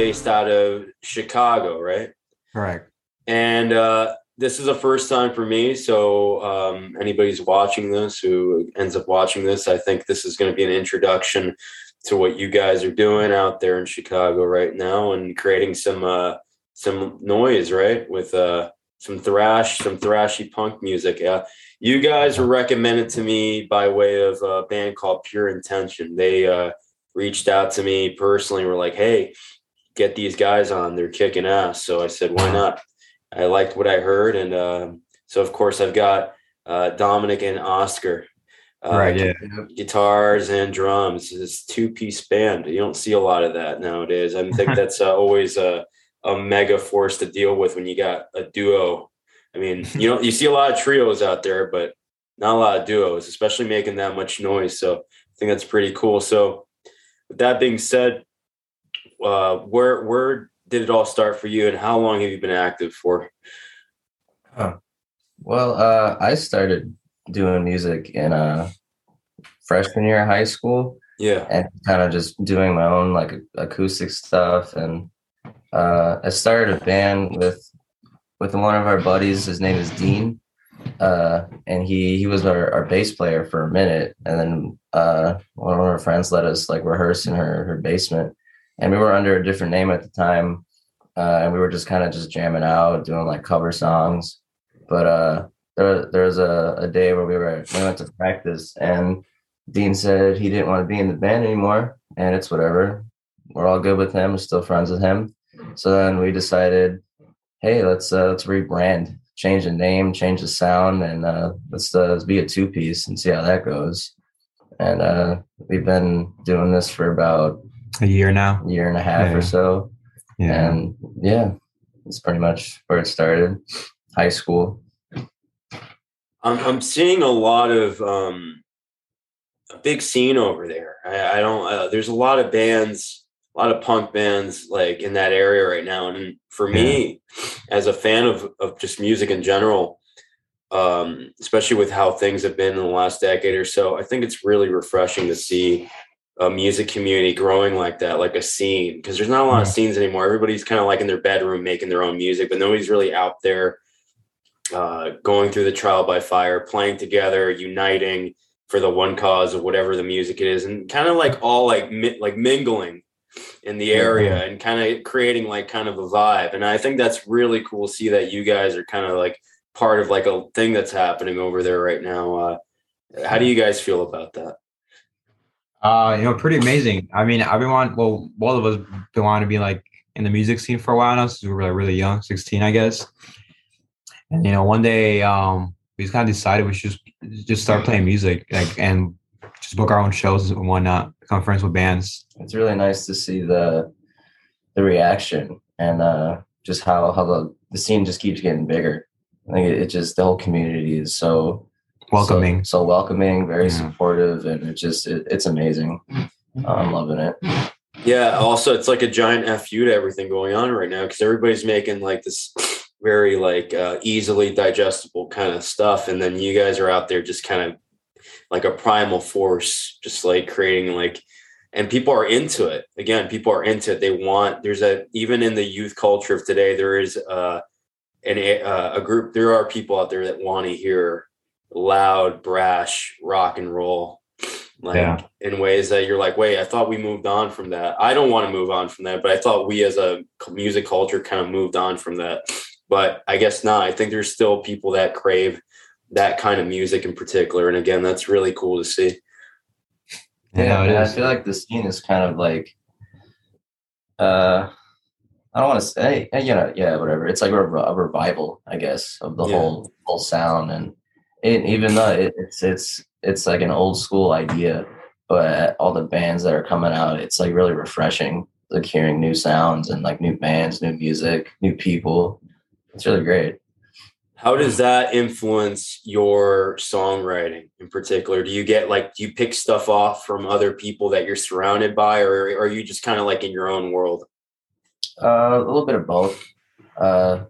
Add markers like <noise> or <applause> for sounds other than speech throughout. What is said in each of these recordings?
based out of Chicago, right? Correct. And uh, this is a first time for me. So um, anybody's watching this who ends up watching this, I think this is going to be an introduction to what you guys are doing out there in Chicago right now and creating some uh, some noise, right? With uh, some thrash, some thrashy punk music. Yeah, you guys were recommended to me by way of a band called Pure Intention. They uh, reached out to me personally. Were like, "Hey, get these guys on. They're kicking ass." So I said, "Why not?" I liked what I heard, and uh, so of course I've got uh, Dominic and Oscar. Uh, right, yeah. Guitars and drums. It's two piece band. You don't see a lot of that nowadays. I think <laughs> that's uh, always a, a mega force to deal with when you got a duo. I mean, you know, you see a lot of trios out there, but not a lot of duos, especially making that much noise. So I think that's pretty cool. So with that being said, uh, where where did it all start for you, and how long have you been active for? Huh. Well, uh, I started doing music in uh, freshman year of high school. Yeah, and kind of just doing my own like acoustic stuff, and uh, I started a band with with one of our buddies. His name is Dean, uh, and he he was our, our bass player for a minute, and then uh, one of our friends let us like rehearse in her her basement, and we were under a different name at the time, uh, and we were just kind of just jamming out, doing like cover songs. But uh, there there was a, a day where we were we went to practice, and Dean said he didn't want to be in the band anymore, and it's whatever. We're all good with him, we're still friends with him. So then we decided, hey, let's uh, let's rebrand, change the name, change the sound, and uh, let's, uh, let's be a two piece and see how that goes. And uh, we've been doing this for about a year now, a year and a half yeah. or so. Yeah. And yeah, it's pretty much where it started. High school. I'm I'm seeing a lot of um, a big scene over there. I, I don't. Uh, there's a lot of bands, a lot of punk bands like in that area right now. And for me, as a fan of of just music in general, um, especially with how things have been in the last decade or so, I think it's really refreshing to see a music community growing like that, like a scene, because there's not a lot yeah. of scenes anymore. Everybody's kind of like in their bedroom making their own music, but nobody's really out there uh, going through the trial by fire, playing together, uniting for the one cause of whatever the music it is, and kind of like all like mi- like mingling in the area mm-hmm. and kind of creating like kind of a vibe. And I think that's really cool to see that you guys are kind of like part of like a thing that's happening over there right now. Uh, how do you guys feel about that? Uh, you know, pretty amazing. I mean, everyone, well, both of us been wanting to be like in the music scene for a while now since we were like really young, 16, I guess. And you know, one day um we just kind of decided we should just just start playing music, like and just book our own shows and whatnot, become friends with bands. It's really nice to see the the reaction and uh just how how the, the scene just keeps getting bigger. I think it, it just the whole community is so welcoming. so, so welcoming very yeah. supportive and it just it, it's amazing. I'm loving it. Yeah also it's like a giant fu to everything going on right now because everybody's making like this very like uh, easily digestible kind of stuff and then you guys are out there just kind of like a primal force just like creating like and people are into it. Again people are into it. They want there's a even in the youth culture of today there is uh an, uh, a group there are people out there that want to hear loud, brash rock and roll, like yeah. in ways that you're like, wait, I thought we moved on from that. I don't want to move on from that, but I thought we as a music culture kind of moved on from that. But I guess not. I think there's still people that crave that kind of music in particular. And again, that's really cool to see. Yeah, yeah I feel like the scene is kind of like, uh, I don't want to say, you know, yeah, whatever. It's like a, a revival, I guess, of the yeah. whole whole sound and it, even though it, it's it's it's like an old school idea, but all the bands that are coming out, it's like really refreshing. Like hearing new sounds and like new bands, new music, new people. It's really great. How does that influence your songwriting in particular? Do you get like do you pick stuff off from other people that you're surrounded by, or are you just kind of like in your own world? Uh, a little bit of both. Uh,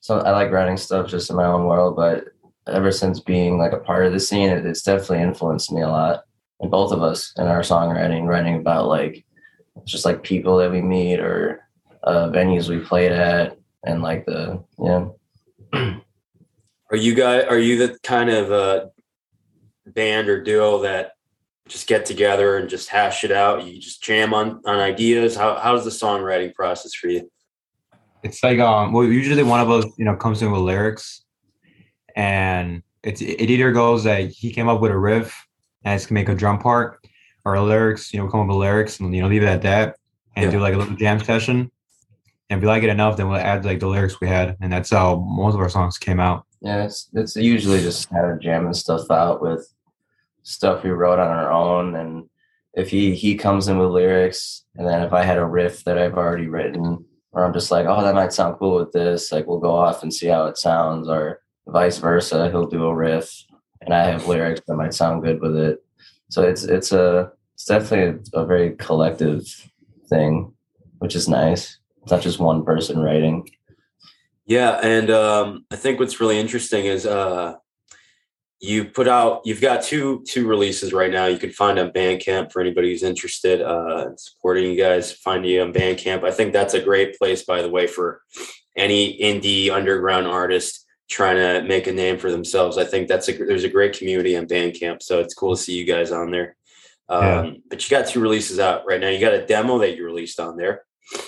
so I like writing stuff just in my own world, but ever since being like a part of the scene, it, it's definitely influenced me a lot. And both of us in our songwriting, writing about like just like people that we meet or uh, venues we played at, and like the yeah. <clears throat> Are you guys? Are you the kind of uh, band or duo that just get together and just hash it out? You just jam on on ideas. How how's the songwriting process for you? It's like um, well, usually one of us, you know, comes in with lyrics, and it's it either goes that he came up with a riff and it's can make a drum part, or lyrics, you know, come up with lyrics and you know leave it at that, and Yeah. do like a little jam session. And if we like it enough, then we'll add like the lyrics we had, and that's how most of our songs came out. Yeah, it's, it's usually just kind of jamming stuff out with stuff we wrote on our own. And if he he comes in with lyrics, and then if I had a riff that I've already written, or I'm just like, oh, that might sound cool with this, like we'll go off and see how it sounds, or vice versa. He'll do a riff, and I have lyrics that might sound good with it. So it's it's a it's definitely a, a very collective thing, which is nice. It's not just one person writing. Yeah, and um, I think what's really interesting is uh, you put out you've got two two releases right now. You can find on Bandcamp for anybody who's interested uh, in supporting you guys. Find you on Bandcamp. I think that's a great place, by the way, for any indie underground artist trying to make a name for themselves. I think that's a there's a great community on Bandcamp, so it's cool to see you guys on there. Um, Yeah. But you got two releases out right now. You got a demo that you released on there,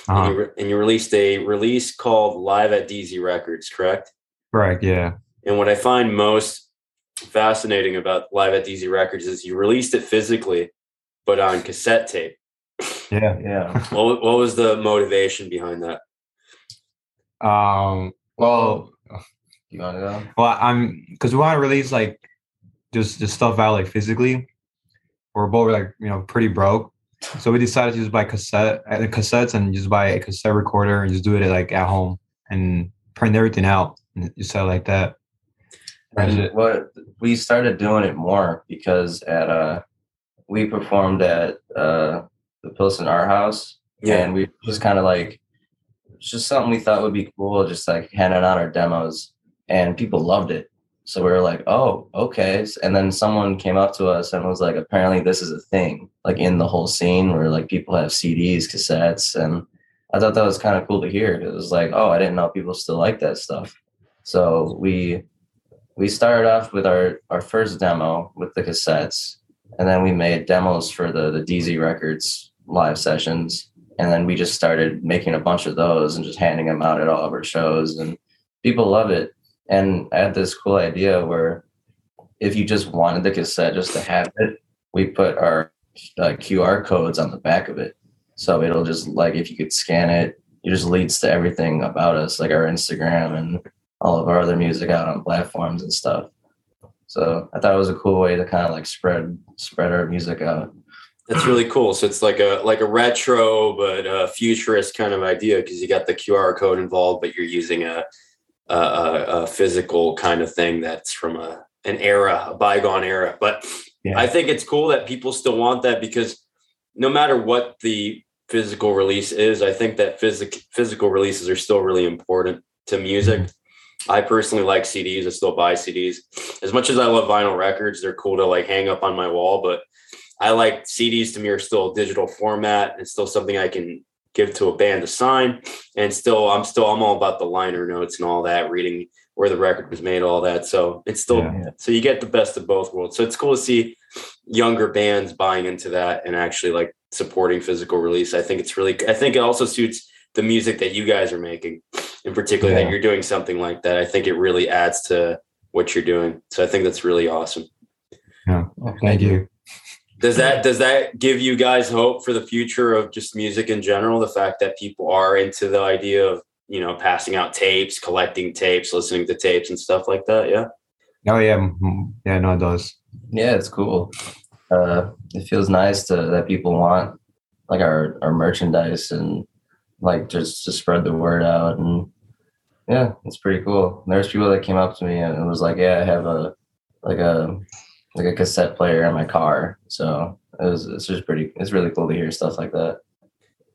and, Uh, you re- and you released a release called Live at DZ Records, correct? correct, yeah, And what I find most fascinating about Live at DZ Records is you released it physically, but on cassette tape. yeah. <laughs> Yeah. What, what was the motivation behind that? Um, well, You want to go? Well, I'm because we want to release like just just stuff out like physically. We're both like you know pretty broke, so we decided to just buy cassette uh, cassettes and just buy a cassette recorder and just do it like at home and print everything out and just sell like that. And what we started doing it more because at uh we performed at uh the Pilsen Art House Yeah. and we just kind of like it's just something we thought would be cool, just like handing out our demos and people loved it. So we were like, oh, okay. And then someone came up to us and was like, apparently this is a thing, like in the whole scene where like people have CDs, cassettes, and I thought that was kind of cool to hear. It was like, oh, I didn't know people still like that stuff. So we we started off with our our first demo with the cassettes, and then we made demos for the the DZ Records live sessions, and then we just started making a bunch of those and just handing them out at all of our shows, and people love it. And I had this cool idea where if you just wanted the cassette just to have it, we put our uh, QR codes on the back of it, so it'll just like if you could scan it, it just leads to everything about us, like our Instagram and all of our other music out on platforms and stuff. So I thought it was a cool way to kind of like spread spread our music out. That's really cool. So it's like a like a retro but a futurist kind of idea because you got the QR code involved, but you're using a a, a, a physical kind of thing that's from a an era, a bygone era. But Yeah. I think it's cool that people still want that because no matter what the physical release is, I think that physic physical releases are still really important to music. Mm-hmm. I personally like CDs. I still buy CDs. As much as I love vinyl records, they're cool to like hang up on my wall, but I like CDs to me are still a digital format. It's still something I can give to a band to sign. And still, I'm still, I'm all about the liner notes and all that, reading where the record was made, all that. So it's still, Yeah. so you get the best of both worlds. So it's cool to see younger bands buying into that and actually like supporting physical release. I think it's really, I think it also suits the music that you guys are making, in particular, that you're doing something like that. I think it really adds to what you're doing. So I think that's really awesome. Yeah. Thank you. Does that does that give you guys hope for the future of just music in general? The fact that people are into the idea of you know passing out tapes, collecting tapes, listening to tapes, and stuff like that. Yeah. Oh yeah, yeah, no, it does. Yeah, it's cool. Uh, it feels nice to that people want like our our merchandise and like just to spread the word out and yeah, it's pretty cool. There's people that came up to me and it was like, yeah, I have a like a like a cassette player in my car. So it was it's just pretty it's really cool to hear stuff like that.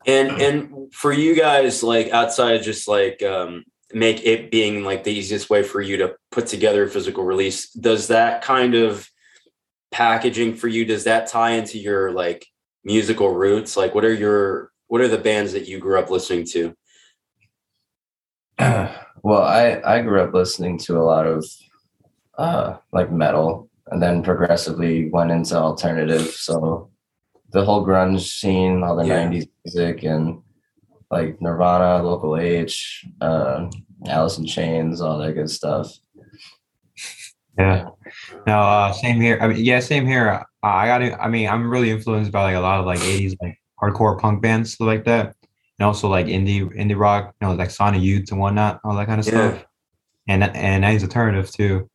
And and for you guys, like outside of just like um, make it being like the easiest way for you to put together a physical release, does that kind of packaging for you? Does that tie into your like musical roots? Like, what are your what are the bands that you grew up listening to? <sighs> well, I I grew up listening to a lot of uh like metal and then progressively went into alternative. So the whole grunge scene, all the Yeah. 90s music and like Nirvana, Local H, uh Alice in Chains, all that good stuff. Yeah. No, uh, same here. I mean, yeah, same here. Uh, I got to, I mean, I'm really influenced by like a lot of like 80s like hardcore punk bands stuff like that. And also like indie indie rock, you know, like Sonic Youth and whatnot, all that kind of Yeah. stuff. And and 90s alternative too.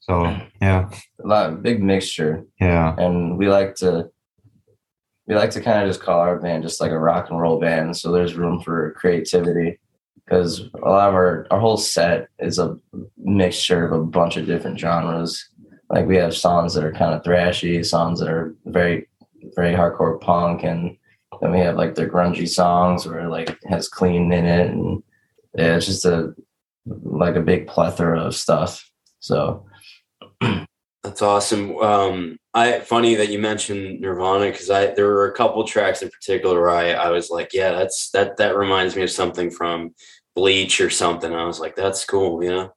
So yeah, A lot big mixture. yeah. And we like to we like to kind of just call our band just like a rock and roll band. So there's room for creativity because a lot of our our whole set is a mixture of a bunch of different genres. Like we have songs that are kind of thrashy, songs that are very very hardcore punk, and then we have like the grungy songs where it like has clean in it, and yeah, it's just a like a big plethora of stuff. So <clears throat> That's awesome. Um, I funny that you mentioned Nirvana because I there were a couple tracks in particular where I, I was like, yeah, that's that that reminds me of something from Bleach or something. I was like, that's cool, you know.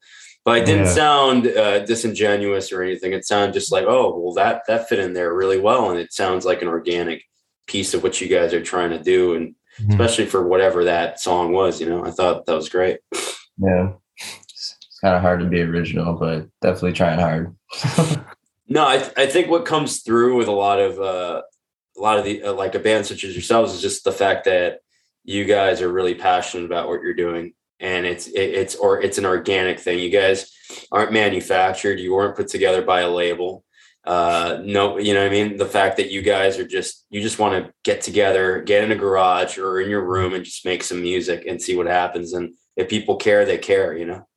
But it didn't Yeah. sound uh, disingenuous or anything. It sounded just like, oh, well, that that fit in there really well, and it sounds like an organic piece of what you guys are trying to do, and Mhm. especially for whatever that song was. You know, I thought that was great. yeah, kind of hard to be original, but definitely trying hard. <laughs> No, I, I think what comes through with a lot of uh, a lot of the uh, like a band such as yourselves is just the fact that you guys are really passionate about what you're doing, and it's it, it's or it's an organic thing. You guys aren't manufactured. You weren't put together by a label. Uh, no, you know what I mean. The fact that you guys are just you just want to get together, get in a garage or in your room, and just make some music and see what happens. And if people care, they care. You know.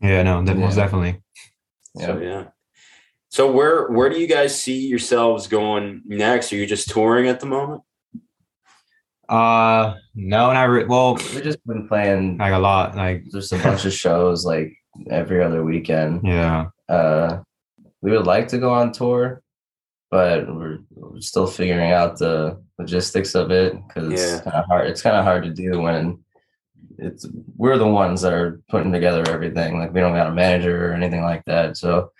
Yeah, no, that most Yeah. definitely. So yeah. So where where do you guys see yourselves going next? Are you just touring at the moment? Uh no, not re- well, We've just been playing like a lot. Like just a bunch of shows like every other weekend. yeah. Uh, we would like to go on tour, but we're, we're still figuring out the logistics of it because Yeah. it's kind of hard. It's kind of hard to do when it's we're the ones that are putting together everything. Like we don't got a manager or anything like that. So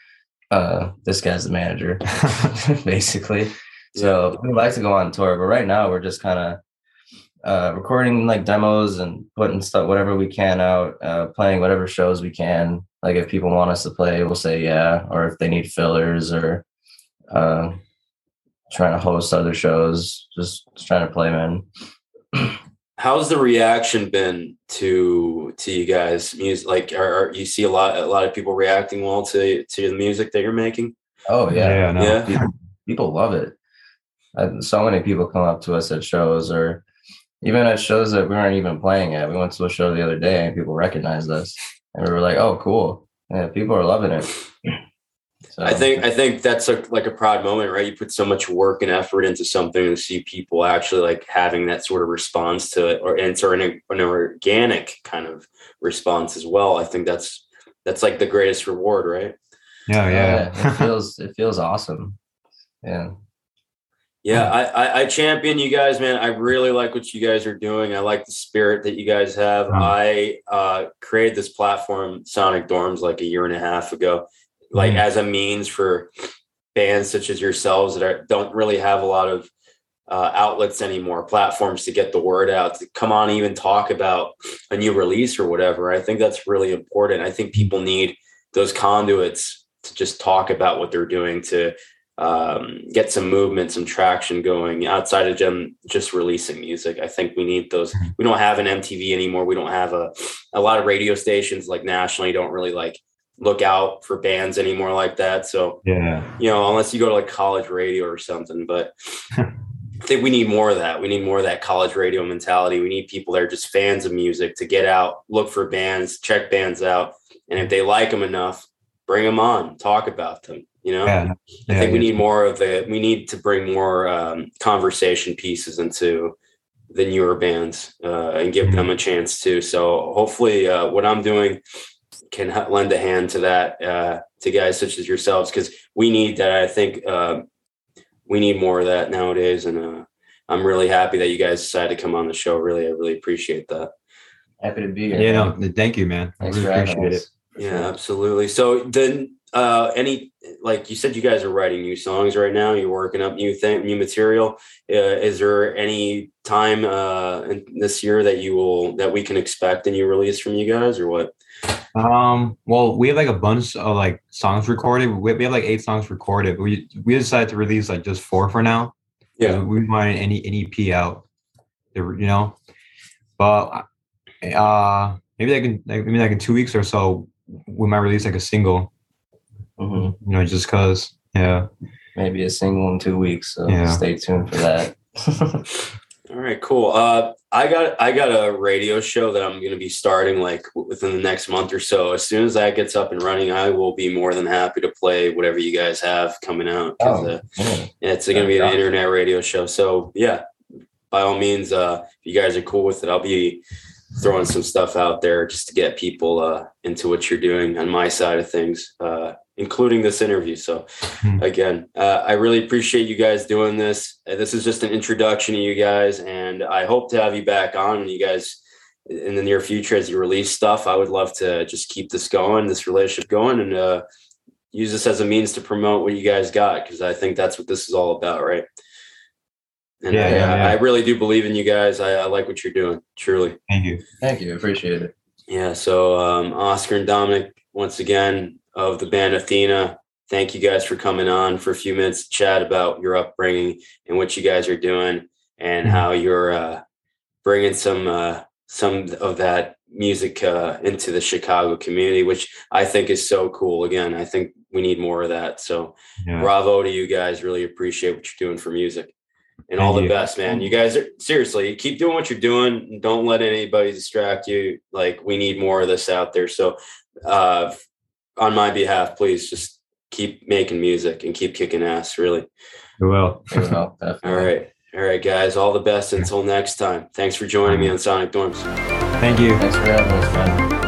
uh, this guy's the manager, <laughs> basically. So we'd like to go on tour, but right now we're just kind of uh, recording like demos and putting stuff, whatever we can out, uh, playing whatever shows we can. Like if people want us to play, we'll say yeah, or if they need fillers or uh, trying to host other shows, just, just trying to play, man. <clears throat> How's the reaction been to to you guys' music? Like, are, are you see a lot a lot of people reacting well to to the music that you're making? Oh yeah, Yeah, no. Yeah. people, people love it. Uh, so many people come up to us at shows or even at shows that we weren't even playing at. We went to a show the other day and people recognized us and we were like, "Oh, cool! Yeah, people are loving it." So, I think I think that's a, like a proud moment, right? You put so much work and effort into something to see people actually like having that sort of response to it, or and it's an, an organic kind of response as well. I think that's that's like the greatest reward, right? Yeah, yeah, yeah. it <laughs> feels it feels awesome. Yeah, Yeah, I, I I champion you guys, man. I really like what you guys are doing. I like the spirit that you guys have. I uh, created this platform, Sonic Dorms, like a year and a half ago, like Mm. as a means for bands such as yourselves that are, don't really have a lot of uh, outlets anymore, platforms to get the word out, to come on, even talk about a new release or whatever. I think that's really important. I think people need those conduits to just talk about what they're doing to um, get some movement, some traction going outside of them just releasing music. I think we need those. We don't have an MTV anymore. We don't have a a lot of radio stations like nationally don't really like look out for bands anymore like that. So yeah. you know, unless you go to like college radio or something. But <laughs> I think we need more of that. We need more of that college radio mentality. We need people that are just fans of music to get out, look for bands, check bands out, and if they like them enough, bring them on, talk about them. You know, Yeah. I yeah, think we need more of the. We need to bring more um, conversation pieces into the newer bands uh, and give them a chance too. So hopefully, uh, what I'm doing can lend a hand to that uh, to guys such as yourselves because we need that. I think uh, we need more of that nowadays, and uh, I'm really happy that you guys decided to come on the show. Really, I really appreciate that. Happy to be here. Yeah, no, thank you, man. I Thanks really for having it. us. Yeah, absolutely. So then, uh, any like you said, you guys are writing new songs right now. You're working up new thing, new material. Uh, is there any time uh, in this year that you will that we can expect a new release from you guys, or what? Um, well, we have like a bunch of like songs recorded. We, we have like eight songs recorded. We we decided to release like just four for now. Yeah. we wanted any an EP out, you know. But uh, maybe like in like, maybe like in two weeks or so, we might release like a single. Mhm. You know, just cause. Yeah. Maybe a single in two weeks. So Yeah. stay tuned for that. <laughs> All right, cool. Uh, I got I got a radio show that I'm going to be starting like within the next month or so. As soon as that gets up and running, I will be more than happy to play whatever you guys have coming out. Oh, uh, yeah. It's going to be an internet radio show. So yeah, by all means, uh, if you guys are cool with it, I'll be throwing some stuff out there just to get people uh, into what you're doing on my side of things, uh, including this interview. So Hmm. again, uh, I really appreciate you guys doing this. Uh, This is just an introduction to you guys, and I hope to have you back on you guys in the near future as you release stuff. I would love to just keep this going, this relationship going, and uh, use this as a means to promote what you guys got because I think that's what this is all about, right? And Yeah, I, yeah, yeah. I really do believe in you guys. I, I like what you're doing, truly. Thank you. Thank you. Appreciate it. Yeah. So um, Oscar and Dominic, once again, of the band Athena, thank you guys for coming on for a few minutes to chat about your upbringing and what you guys are doing and Mhm. how you're uh, bringing some uh, some of that music uh, into the Chicago community, which I think is so cool. Again, I think we need more of that. So Yeah. bravo to you guys. Really appreciate what you're doing for music. And all the you. best, man. You guys are seriously keep doing what you're doing. Don't let anybody distract you. Like we need more of this out there. So uh on my behalf, please just keep making music and keep kicking ass, really. We will. It will definitely. All right. All right, guys. All the best until next time. Thanks for joining me on Sonic Dorms. Thank you. Thanks for having us, man.